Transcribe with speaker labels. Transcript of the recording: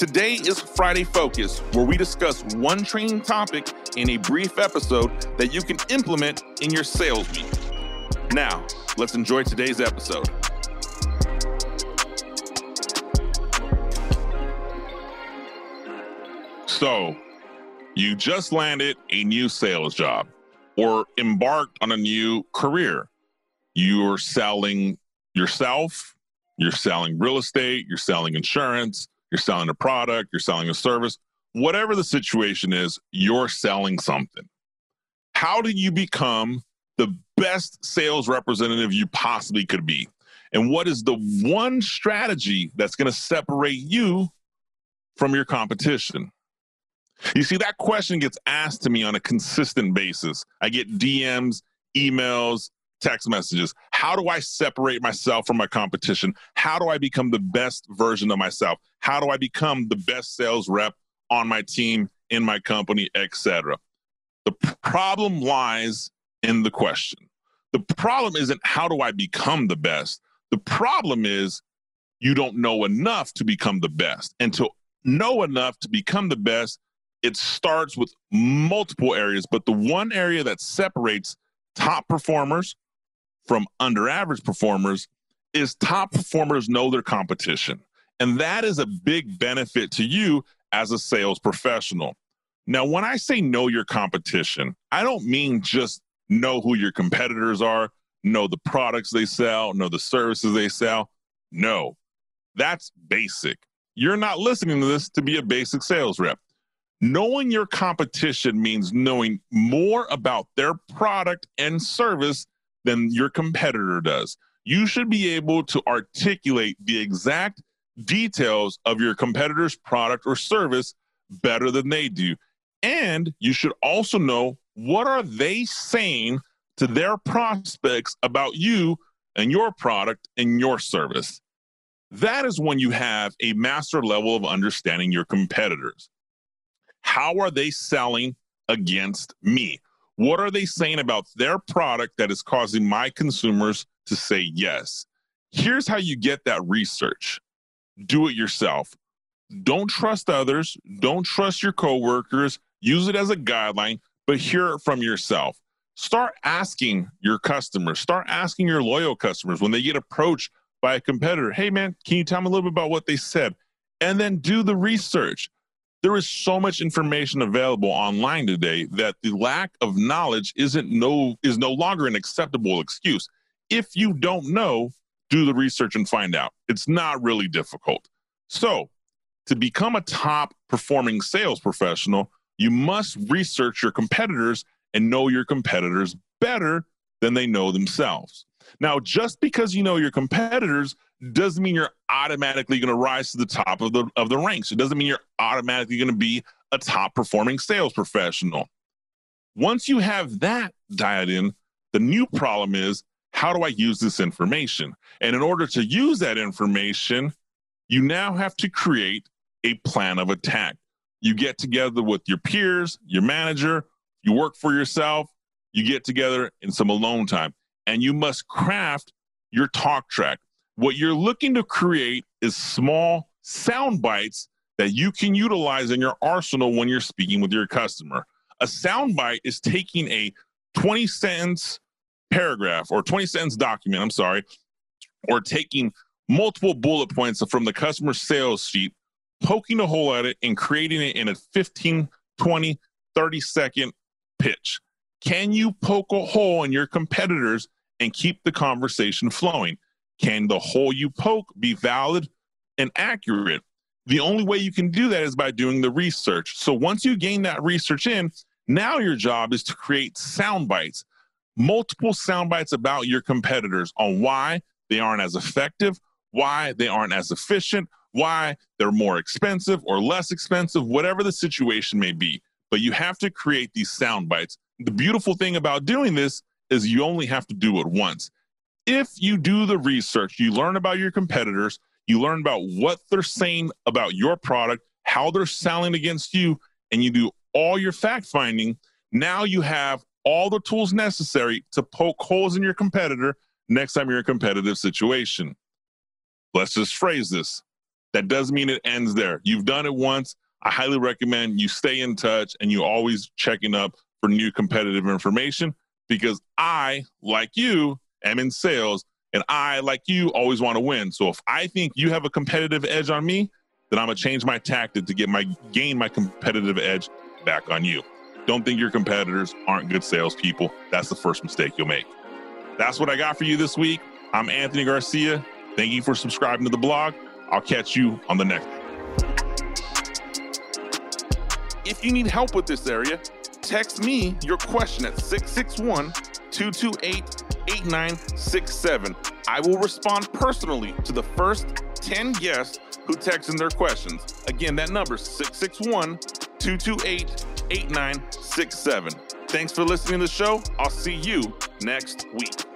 Speaker 1: Today is Friday Focus, where we discuss one training topic in a brief episode that you can implement in your sales week. Now, let's enjoy today's episode. So, you just landed a new sales job or embarked on a new career. You're selling yourself, you're selling real estate, you're selling insurance, you're selling a product, you're selling a service, whatever the situation is, you're selling something. How do you become the best sales representative you possibly could be? And what is the one strategy that's going to separate you from your competition? You see, that question gets asked to me on a consistent basis. I get DMs, emails, text messages. How do I separate myself from my competition? How do I become the best version of myself? How do I become the best sales rep on my team, in my company, etc.? The problem lies in the question. The problem isn't how do I become the best? The problem is you don't know enough to become the best. And to know enough to become the best, it starts with multiple areas, but the one area that separates top performers from under average performers is top performers know their competition. And that is a big benefit to you as a sales professional. Now, when I say know your competition, I don't mean just know who your competitors are, know the products they sell, know the services they sell. No, that's basic. You're not listening to this to be a basic sales rep. Knowing your competition means knowing more about their product and service than your competitor does. You should be able to articulate the exact details of your competitor's product or service better than they do. And you should also know what are they saying to their prospects about you and your product and your service. That is when you have a master level of understanding your competitors. How are they selling against me? What are they saying about their product that is causing my consumers to say yes? Here's how you get that research do it yourself. Don't trust others, don't trust your coworkers, use it as a guideline, but hear it from yourself. Start asking your customers, start asking your loyal customers when they get approached by a competitor, hey man, can you tell me a little bit about what they said? And then do the research there is so much information available online today that the lack of knowledge isn't no is no longer an acceptable excuse. If you don't know, do the research and find out. It's not really difficult. So, to become a top performing sales professional, you must research your competitors and know your competitors better than they know themselves. Now, just because you know your competitors doesn't mean you're automatically going to rise to the top of the of the ranks. It doesn't mean you're automatically going to be a top performing sales professional. Once you have that dialed in, the new problem is how do I use this information? And in order to use that information, you now have to create a plan of attack. You get together with your peers, your manager, you work for yourself, you get together in some alone time, and you must craft your talk track. What you're looking to create is small sound bites that you can utilize in your arsenal when you're speaking with your customer. A sound bite is taking a 20 sentence paragraph or 20 sentence document, I'm sorry, or taking multiple bullet points from the customer sales sheet, poking a hole at it and creating it in a 15, 20, 30 second pitch. Can you poke a hole in your competitors and keep the conversation flowing? Can the hole you poke be valid and accurate? The only way you can do that is by doing the research. So once you gain that research in, now your job is to create sound bites, multiple sound bites about your competitors on why they aren't as effective, why they aren't as efficient, why they're more expensive or less expensive, whatever the situation may be. but you have to create these sound bites. The beautiful thing about doing this is you only have to do it once. If you do the research, you learn about your competitors, you learn about what they're saying about your product, how they're selling against you, and you do all your fact finding, now you have all the tools necessary to poke holes in your competitor next time you're in a competitive situation. Let's just phrase this. That doesn't mean it ends there. You've done it once. I highly recommend you stay in touch and you always checking up for new competitive information because I, like you, am in sales and I, like you, always want to win. So if I think you have a competitive edge on me, then I'm gonna change my tactic to get my gain my competitive edge back on you. Don't think your competitors aren't good salespeople. That's the first mistake you'll make. That's what I got for you this week. I'm Anthony Garcia. Thank you for subscribing to the blog. I'll catch you on the next. If you need help with this area, text me your question at 661 228 8967. I will respond personally to the first 10 guests who text in their questions. Again, that number is 661 228 8967. Thanks for listening to the show. I'll see you next week.